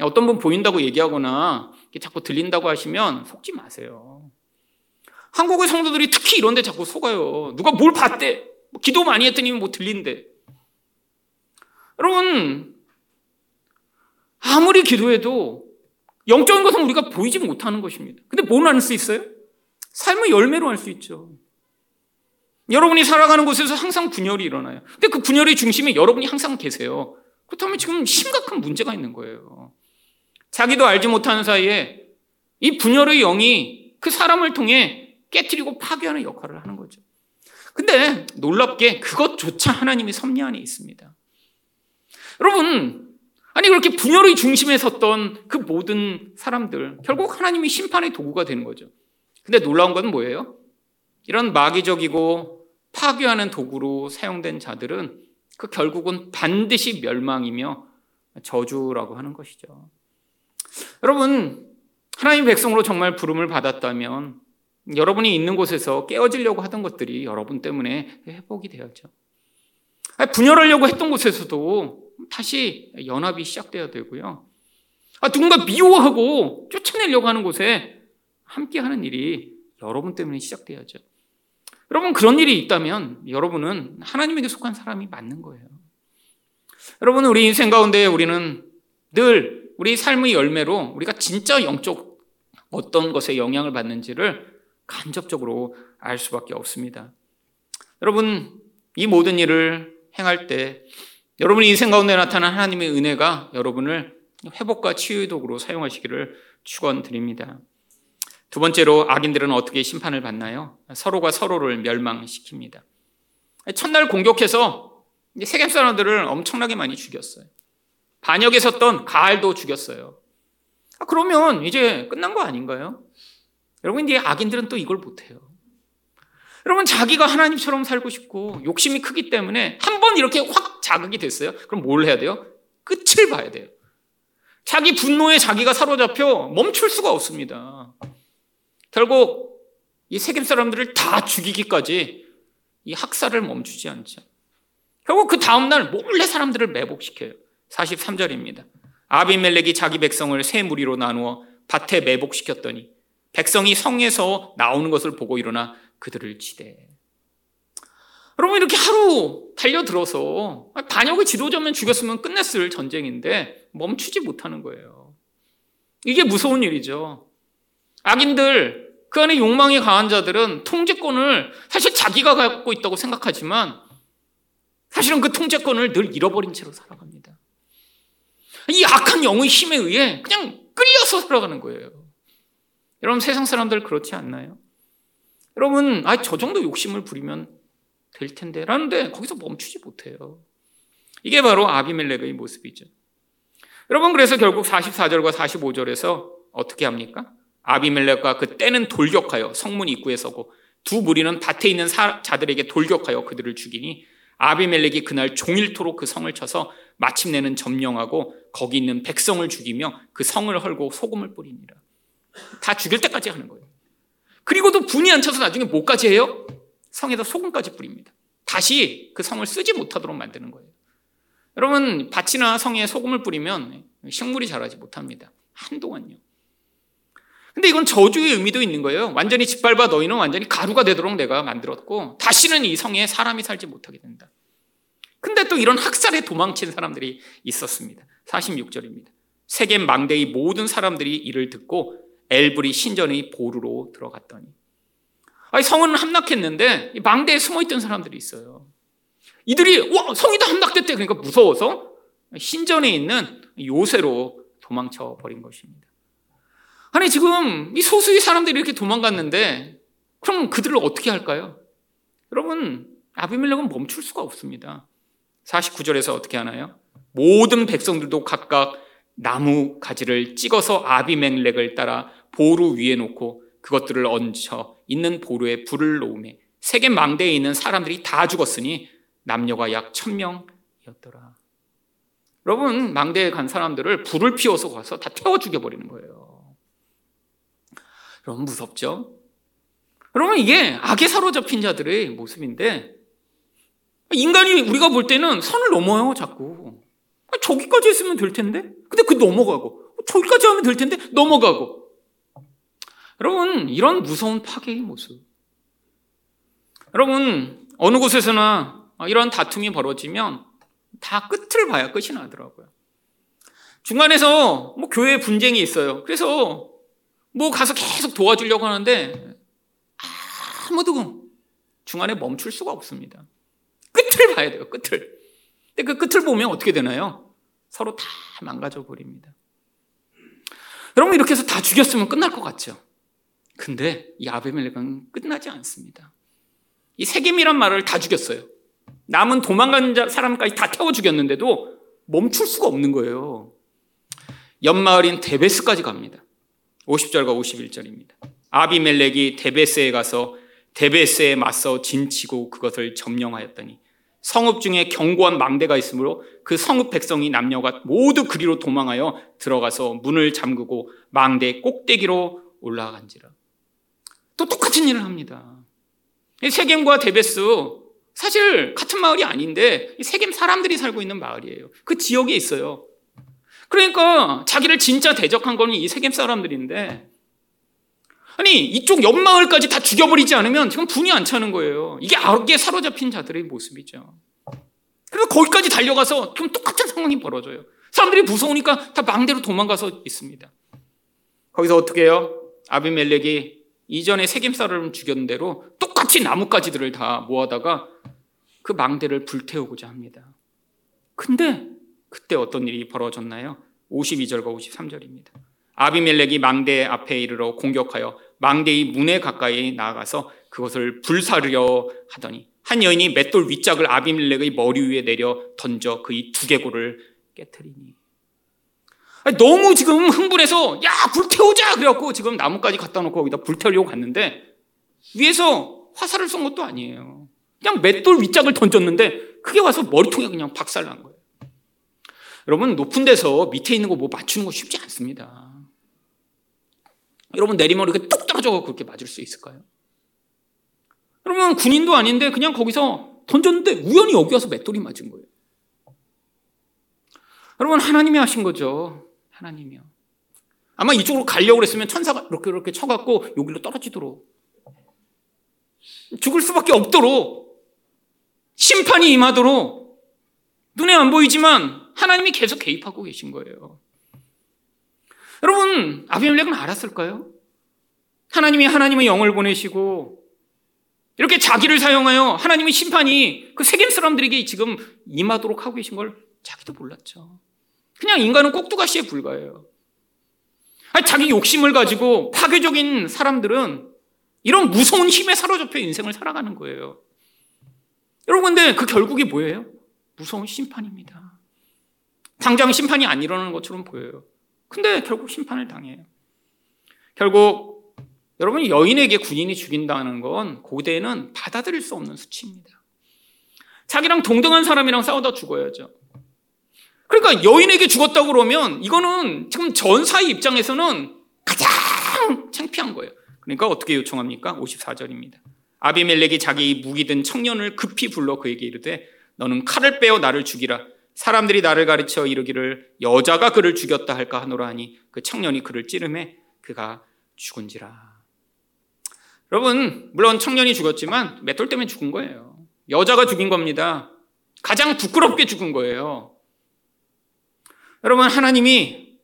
어떤 분 보인다고 얘기하거나 자꾸 들린다고 하시면 속지 마세요. 한국의 성도들이 특히 이런 데 자꾸 속아요. 누가 뭘 봤대? 뭐 기도 많이 했더니 뭐 들린대. 여러분, 아무리 기도해도 영적인 것은 우리가 보이지 못하는 것입니다. 근데 뭘 알 수 있어요? 삶의 열매로 알 수 있죠. 여러분이 살아가는 곳에서 항상 분열이 일어나요. 근데 그 분열의 중심에 여러분이 항상 계세요. 그렇다면 지금 심각한 문제가 있는 거예요. 자기도 알지 못하는 사이에 이 분열의 영이 그 사람을 통해 깨뜨리고 파괴하는 역할을 하는 거죠. 근데 놀랍게 그것조차 하나님의 섭리 안에 있습니다. 여러분, 아니 그렇게 분열의 중심에 섰던 그 모든 사람들 결국 하나님이 심판의 도구가 되는 거죠. 근데 놀라운 건 뭐예요? 이런 마귀적이고 파괴하는 도구로 사용된 자들은 그 결국은 반드시 멸망이며 저주라고 하는 것이죠. 여러분, 하나님 백성으로 정말 부름을 받았다면 여러분이 있는 곳에서 깨어지려고 하던 것들이 여러분 때문에 회복이 되었죠. 분열하려고 했던 곳에서도 다시 연합이 시작돼야 되고요. 아, 누군가 미워하고 쫓아내려고 하는 곳에 함께 하는 일이 여러분 때문에 시작돼야죠. 여러분, 그런 일이 있다면 여러분은 하나님에게 속한 사람이 맞는 거예요. 여러분, 우리 인생 가운데 우리는 늘 우리 삶의 열매로 우리가 진짜 영적 어떤 것에 영향을 받는지를 간접적으로 알 수밖에 없습니다. 여러분, 이 모든 일을 행할 때 여러분의 인생 가운데 나타난 하나님의 은혜가 여러분을 회복과 치유의 도구로 사용하시기를 축원드립니다. 두 번째로 악인들은 어떻게 심판을 받나요? 서로가 서로를 멸망시킵니다. 첫날 공격해서 세겜 사람들을 엄청나게 많이 죽였어요. 반역에 섰던 가알도 죽였어요. 아, 그러면 이제 끝난 거 아닌가요? 여러분, 이제 악인들은 또 이걸 못해요. 여러분, 자기가 하나님처럼 살고 싶고 욕심이 크기 때문에 한 번 이렇게 확 자극이 됐어요. 그럼 뭘 해야 돼요? 끝을 봐야 돼요. 자기 분노에 자기가 사로잡혀 멈출 수가 없습니다. 결국 이 세겜 사람들을 다 죽이기까지 이 학살을 멈추지 않죠. 결국 그 다음날 몰래 사람들을 매복시켜요. 43절입니다. 아비멜렉이 자기 백성을 세 무리로 나누어 밭에 매복시켰더니 백성이 성에서 나오는 것을 보고 일어나 그들을 치대. 여러분 이렇게 하루 달려들어서 반역의 지도자면 죽였으면 끝냈을 전쟁인데 멈추지 못하는 거예요. 이게 무서운 일이죠. 악인들 그 안에 욕망이 강한 자들은 통제권을 사실 자기가 갖고 있다고 생각하지만 사실은 그 통제권을 늘 잃어버린 채로 살아갑니다. 이 악한 영의 힘에 의해 그냥 끌려서 살아가는 거예요. 여러분 세상 사람들 그렇지 않나요? 여러분, 아, 저 정도 욕심을 부리면 될 텐데. 라는데 거기서 멈추지 못해요. 이게 바로 아비멜렉의 모습이죠. 여러분, 그래서 결국 44절과 45절에서 어떻게 합니까? 아비멜렉과 그 때는 돌격하여 성문 입구에 서고 두 무리는 밭에 있는 자들에게 돌격하여 그들을 죽이니 아비멜렉이 그날 종일토록 그 성을 쳐서 마침내는 점령하고 거기 있는 백성을 죽이며 그 성을 헐고 소금을 뿌리니라. 다 죽일 때까지 하는 거예요. 그리고도 분이 안 차서 나중에 뭐까지 해요? 성에다 소금까지 뿌립니다. 다시 그 성을 쓰지 못하도록 만드는 거예요. 여러분, 밭이나 성에 소금을 뿌리면 식물이 자라지 못합니다. 한동안요. 근데 이건 저주의 의미도 있는 거예요. 완전히 짓밟아 너희는 완전히 가루가 되도록 내가 만들었고, 다시는 이 성에 사람이 살지 못하게 된다. 근데 또 이런 학살에 도망친 사람들이 있었습니다. 46절입니다. 세계 망대의 모든 사람들이 이를 듣고 엘브리 신전의 보루로 들어갔더니 아니, 성은 함락했는데 망대에 숨어있던 사람들이 있어요. 이들이 와 성이 다 함락됐대 그러니까 무서워서 신전에 있는 요새로 도망쳐 버린 것입니다. 아니 지금 이 소수의 사람들이 이렇게 도망갔는데 그럼 그들을 어떻게 할까요? 여러분 아비멜렉은 멈출 수가 없습니다. 49절에서 어떻게 하나요? 모든 백성들도 각각 나무 가지를 찍어서 아비멜렉을 따라 보루 위에 놓고 그것들을 얹혀 있는 보루에 불을 놓음에 세계 망대에 있는 사람들이 다 죽었으니 남녀가 약 천명이었더라. 여러분 망대에 간 사람들을 불을 피워서 가서 다 태워 죽여버리는 거예요. 여러분 무섭죠? 여러분 이게 악에 사로잡힌 자들의 모습인데 인간이 우리가 볼 때는 선을 넘어요 자꾸. 저기까지 했으면 될 텐데? 근데 그 넘어가고. 저기까지 하면 될 텐데? 넘어가고. 여러분, 이런 무서운 파괴의 모습. 여러분, 어느 곳에서나 이런 다툼이 벌어지면 다 끝을 봐야 끝이 나더라고요. 중간에서 뭐 교회 분쟁이 있어요. 그래서 뭐 가서 계속 도와주려고 하는데 아무도 중간에 멈출 수가 없습니다. 끝을 봐야 돼요, 끝을. 근데 그 끝을 보면 어떻게 되나요? 서로 다 망가져 버립니다. 여러분 이렇게 해서 다 죽였으면 끝날 것 같죠. 근데 이 아베멜렉은 끝나지 않습니다. 이 세겜이란 말을 다 죽였어요. 남은 도망간 사람까지 다 태워 죽였는데도 멈출 수가 없는 거예요. 옆마을인 데베스까지 갑니다. 50절과 51절입니다. 아비멜렉이 데베스에 가서 데베스에 맞서 진치고 그것을 점령하였더니 성읍 중에 견고한 망대가 있으므로 그 성읍 백성이 남녀가 모두 그리로 도망하여 들어가서 문을 잠그고 망대 꼭대기로 올라간지라. 또 똑같은 일을 합니다. 세겜과 데베스 사실 같은 마을이 아닌데 세겜 사람들이 살고 있는 마을이에요. 그 지역에 있어요. 그러니까 자기를 진짜 대적한 거는 이 세겜 사람들인데 아니 이쪽 옆마을까지 다 죽여버리지 않으면 지금 분이 안 차는 거예요. 이게 악에 사로잡힌 자들의 모습이죠. 그래서 거기까지 달려가서 좀 똑같은 상황이 벌어져요. 사람들이 무서우니까 다 망대로 도망가서 있습니다. 거기서 어떻게 해요? 아비멜렉이 이전에 세겜사람을 죽였는 대로 똑같이 나뭇가지들을 다 모아다가 그 망대를 불태우고자 합니다. 근데 그때 어떤 일이 벌어졌나요? 52절과 53절입니다. 아비멜렉이 망대 앞에 이르러 공격하여 망대의 문에 가까이 나아가서 그것을 불사르려 하더니 한 여인이 맷돌 윗짝을 아비멜렉의 머리 위에 내려 던져 그의 두개골을 깨뜨리니 너무 지금 흥분해서 야 불태우자 그래갖고 지금 나뭇가지 갖다 놓고 거기다 불태우려고 갔는데 위에서 화살을 쏜 것도 아니에요. 그냥 맷돌 윗짝을 던졌는데 그게 와서 머리통에 그냥 박살난 거예요. 여러분 높은 데서 밑에 있는 거 뭐 맞추는 거 쉽지 않습니다. 여러분 내리막이렇 뚝 떨어져 그렇게 맞을 수 있을까요? 여러분 군인도 아닌데 그냥 거기서 던졌는데 우연히 여기 와서 맷돌이 맞은 거예요. 여러분 하나님이 하신 거죠. 하나님이요. 아마 이쪽으로 가려고 그랬으면 천사가 이렇게 이렇게 쳐갖고 여기로 떨어지도록 죽을 수밖에 없도록 심판이 임하도록 눈에 안 보이지만 하나님이 계속 개입하고 계신 거예요. 여러분, 아비멜렉은 알았을까요? 하나님이 하나님의 영을 보내시고 이렇게 자기를 사용하여 하나님의 심판이 그 세겜 사람들에게 지금 임하도록 하고 계신 걸 자기도 몰랐죠. 그냥 인간은 꼭두가시에 불과해요. 아니, 자기 욕심을 가지고 파괴적인 사람들은 이런 무서운 힘에 사로잡혀 인생을 살아가는 거예요. 여러분, 근데 그 결국이 뭐예요? 무서운 심판입니다. 당장 심판이 안 일어나는 것처럼 보여요. 근데 결국 심판을 당해요. 결국 여러분 여인에게 군인이 죽인다는 건 고대에는 받아들일 수 없는 수치입니다. 자기랑 동등한 사람이랑 싸우다 죽어야죠. 그러니까 여인에게 죽었다고 그러면 이거는 지금 전사의 입장에서는 가장 창피한 거예요. 그러니까 어떻게 요청합니까? 54절입니다. 아비멜렉이 자기 무기 든 청년을 급히 불러 그에게 이르되 너는 칼을 빼어 나를 죽이라. 사람들이 나를 가르쳐 이르기를 여자가 그를 죽였다 할까 하노라 하니 그 청년이 그를 찌르매 그가 죽은지라. 여러분, 물론 청년이 죽었지만 맷돌 때문에 죽은 거예요. 여자가 죽인 겁니다. 가장 부끄럽게 죽은 거예요. 여러분, 하나님이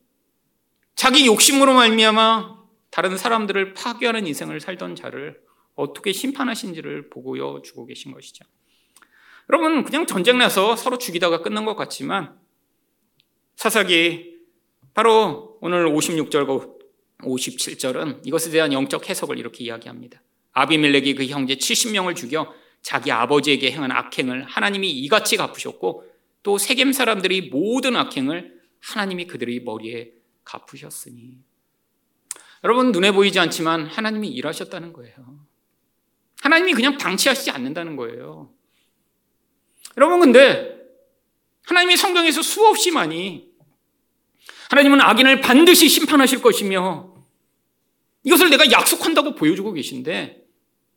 자기 욕심으로 말미암아 다른 사람들을 파괴하는 인생을 살던 자를 어떻게 심판하신지를 보고여 주고 계신 것이죠. 여러분 그냥 전쟁 나서 서로 죽이다가 끝난 것 같지만 사사기 바로 오늘 56절과 57절은 이것에 대한 영적 해석을 이렇게 이야기합니다. 아비멜렉이 그 형제 70명을 죽여 자기 아버지에게 행한 악행을 하나님이 이같이 갚으셨고 또 세겜 사람들이 모든 악행을 하나님이 그들의 머리에 갚으셨으니 여러분 눈에 보이지 않지만 하나님이 일하셨다는 거예요. 하나님이 그냥 방치하시지 않는다는 거예요. 여러분 근데 하나님이 성경에서 수없이 많이 하나님은 악인을 반드시 심판하실 것이며 이것을 내가 약속한다고 보여주고 계신데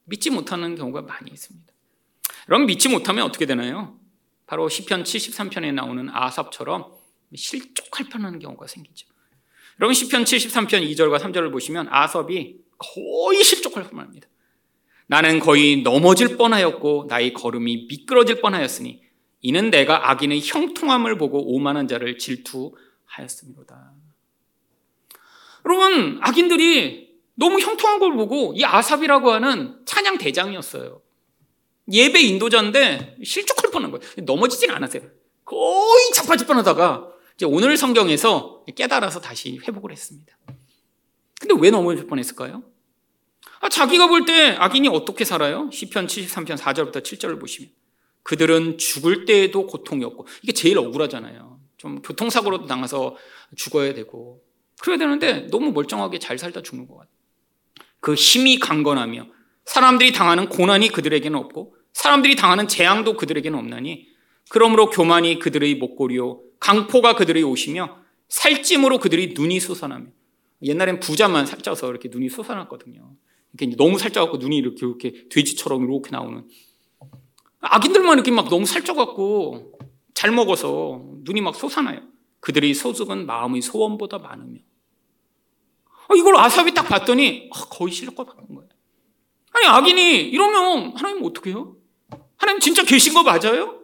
믿지 못하는 경우가 많이 있습니다. 여러분 믿지 못하면 어떻게 되나요? 바로 시편 73편에 나오는 아삽처럼 실족할 뻔하는 경우가 생기죠. 여러분 시편 73편 2절과 3절을 보시면 아삽이 거의 실족할 뻔합니다. 나는 거의 넘어질 뻔하였고 나의 걸음이 미끄러질 뻔하였으니 이는 내가 악인의 형통함을 보고 오만한 자를 질투하였습니다. 여러분 악인들이 너무 형통한 걸 보고 이 아삽이라고 하는 찬양 대장이었어요. 예배 인도자인데 실족할 뻔한 거예요. 넘어지진 않았어요. 거의 자빠질 뻔하다가 이제 오늘 성경에서 깨달아서 다시 회복을 했습니다. 근데 왜 넘어질 뻔했을까요? 아, 자기가 볼 때 악인이 어떻게 살아요? 시편 73편 4절부터 7절을 보시면 그들은 죽을 때에도 고통이 없고 이게 제일 억울하잖아요. 좀 교통사고로도 당해서 죽어야 되고 그래야 되는데 너무 멀쩡하게 잘 살다 죽는 것 같아요. 그 힘이 강건하며 사람들이 당하는 고난이 그들에게는 없고 사람들이 당하는 재앙도 그들에게는 없나니 그러므로 교만이 그들의 목걸이요 강포가 그들의 옷이며 살찜으로 그들이 눈이 솟아나며 옛날엔 부자만 살쪄서 이렇게 눈이 솟아났거든요. 이렇게 너무 살쪄갖고 눈이 이렇게 이렇게 돼지처럼 이렇게 나오는 악인들만 이렇게 막 너무 살쪄갖고 잘 먹어서 눈이 막 솟아나요. 그들의 소득은 마음의 소원보다 많으며 아, 이걸 아삽이 딱 봤더니 아, 거의 실력과 바꾼 거예요. 아니 악인이 이러면 하나님 어떻게 해요? 하나님 진짜 계신 거 맞아요?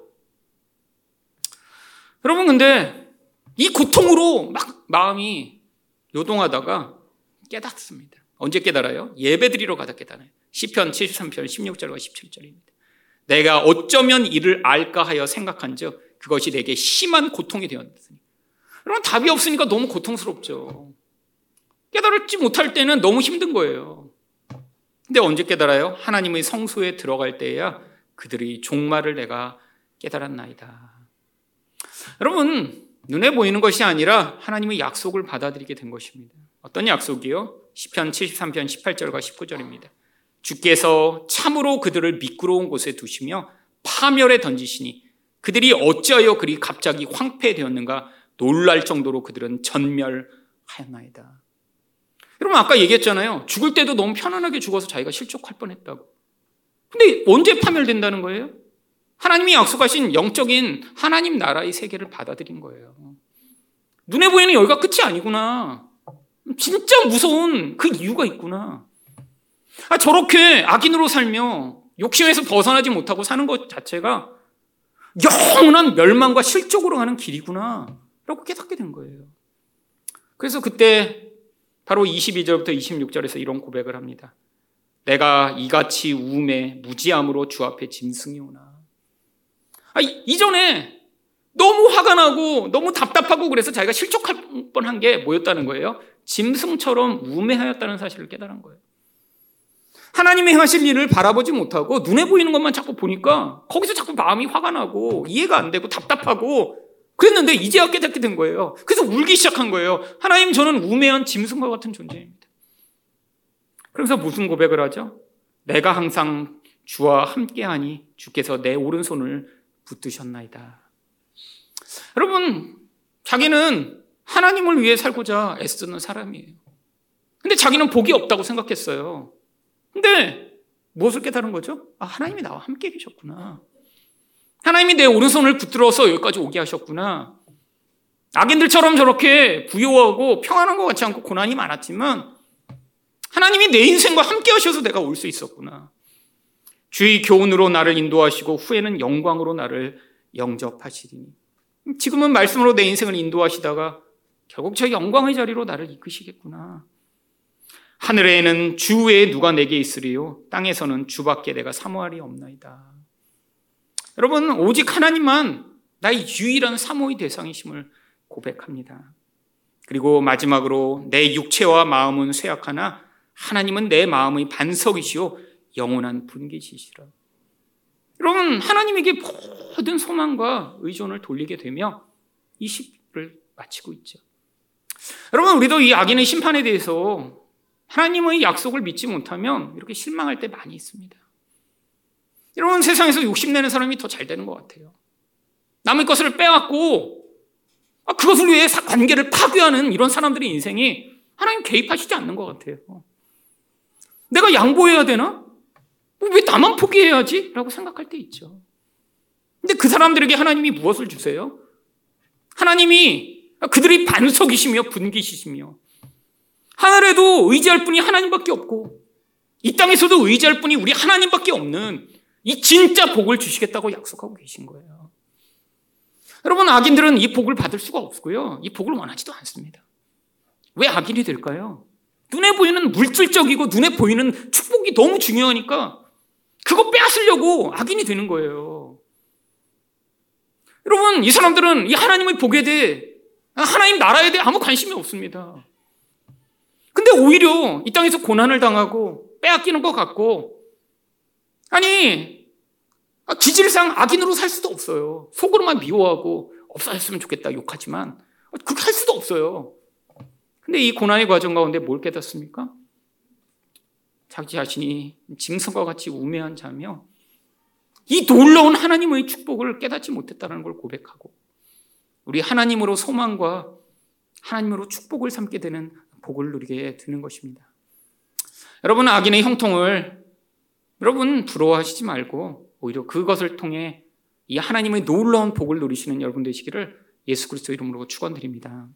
여러분 근데 이 고통으로 막 마음이 요동하다가 깨닫습니다. 언제 깨달아요? 예배 드리러 가다 깨달아요. 시편 73편 16절과 17절입니다. 내가 어쩌면 이를 알까 하여 생각한즉 그것이 내게 심한 고통이 되었으니. 여러분 답이 없으니까 너무 고통스럽죠. 깨달지 못할 때는 너무 힘든 거예요. 근데 언제 깨달아요? 하나님의 성소에 들어갈 때야 그들의 종말을 내가 깨달았나이다. 여러분, 눈에 보이는 것이 아니라 하나님의 약속을 받아들이게 된 것입니다. 어떤 약속이요? 10편 73편 18절과 19절입니다. 주께서 참으로 그들을 미끄러운 곳에 두시며 파멸에 던지시니 그들이 어찌하여 그리 갑자기 황폐되었는가 놀랄 정도로 그들은 전멸하였나이다. 여러분 아까 얘기했잖아요. 죽을 때도 너무 편안하게 죽어서 자기가 실족할 뻔했다고. 근데 언제 파멸된다는 거예요? 하나님이 약속하신 영적인 하나님 나라의 세계를 받아들인 거예요. 눈에 보이는 여기가 끝이 아니구나. 진짜 무서운 그 이유가 있구나. 아, 저렇게 악인으로 살며 욕심에서 벗어나지 못하고 사는 것 자체가 영원한 멸망과 실족으로 가는 길이구나. 라고 깨닫게 된 거예요. 그래서 그때 바로 22절부터 26절에서 이런 고백을 합니다. 내가 이같이 우음에 무지함으로 주 앞에 짐승이 오나. 아, 이전에 너무 화가 나고 너무 답답하고 그래서 자기가 실족할 뻔한 게 뭐였다는 거예요? 짐승처럼 우매하였다는 사실을 깨달은 거예요. 하나님의 행하실 일을 바라보지 못하고 눈에 보이는 것만 자꾸 보니까 거기서 자꾸 마음이 화가 나고 이해가 안 되고 답답하고 그랬는데 이제야 깨닫게 된 거예요. 그래서 울기 시작한 거예요. 하나님 저는 우매한 짐승과 같은 존재입니다. 그래서 무슨 고백을 하죠? 내가 항상 주와 함께하니 주께서 내 오른손을 붙드셨나이다. 여러분, 자기는 하나님을 위해 살고자 애쓰는 사람이에요. 근데 자기는 복이 없다고 생각했어요. 근데 무엇을 깨달은 거죠? 아, 하나님이 나와 함께 계셨구나. 하나님이 내 오른손을 붙들어서 여기까지 오게 하셨구나. 악인들처럼 저렇게 부유하고 평안한 것 같지 않고 고난이 많았지만 하나님이 내 인생과 함께 하셔서 내가 올 수 있었구나. 주의 교훈으로 나를 인도하시고 후에는 영광으로 나를 영접하시리니. 지금은 말씀으로 내 인생을 인도하시다가 결국 저 영광의 자리로 나를 이끄시겠구나. 하늘에는 주 외에 누가 내게 있으리요 땅에서는 주밖에 내가 사모할이 없나이다. 여러분 오직 하나님만 나의 유일한 사모의 대상이심을 고백합니다. 그리고 마지막으로 내 육체와 마음은 쇠약하나 하나님은 내 마음의 반석이시요 영원한 분기시시라. 여러분 하나님에게 모든 소망과 의존을 돌리게 되며 이 시를 마치고 있죠. 여러분 우리도 이 악인의 심판에 대해서 하나님의 약속을 믿지 못하면 이렇게 실망할 때 많이 있습니다. 여러분 세상에서 욕심내는 사람이 더 잘 되는 것 같아요. 남의 것을 빼앗고 아, 그것을 위해 관계를 파괴하는 이런 사람들의 인생이 하나님 개입하시지 않는 것 같아요. 내가 양보해야 되나? 뭐왜 나만 포기해야지? 라고 생각할 때 있죠. 근데 그 사람들에게 하나님이 무엇을 주세요? 하나님이 그들이 반석이시며 분기시시며 하늘에도 의지할 분이 하나님밖에 없고 이 땅에서도 의지할 분이 우리 하나님밖에 없는 이 진짜 복을 주시겠다고 약속하고 계신 거예요. 여러분 악인들은 이 복을 받을 수가 없고요. 이 복을 원하지도 않습니다. 왜 악인이 될까요? 눈에 보이는 물질적이고 눈에 보이는 축복이 너무 중요하니까 그거 빼앗으려고 악인이 되는 거예요. 여러분, 이 사람들은 이 하나님의 복에 대해, 하나님 나라에 대해 아무 관심이 없습니다. 근데 오히려 이 땅에서 고난을 당하고 빼앗기는 것 같고, 아니, 기질상 악인으로 살 수도 없어요. 속으로만 미워하고 없어졌으면 좋겠다 욕하지만 그렇게 할 수도 없어요. 근데 이 고난의 과정 가운데 뭘 깨닫습니까? 자기 자신이 짐승과 같이 우매한 자며 이 놀라운 하나님의 축복을 깨닫지 못했다는 걸 고백하고 우리 하나님으로 소망과 하나님으로 축복을 삼게 되는 복을 누리게 되는 것입니다. 여러분 악인의 형통을 여러분 부러워하시지 말고 오히려 그것을 통해 이 하나님의 놀라운 복을 누리시는 여러분 되시기를 예수 그리스도 이름으로 축원드립니다.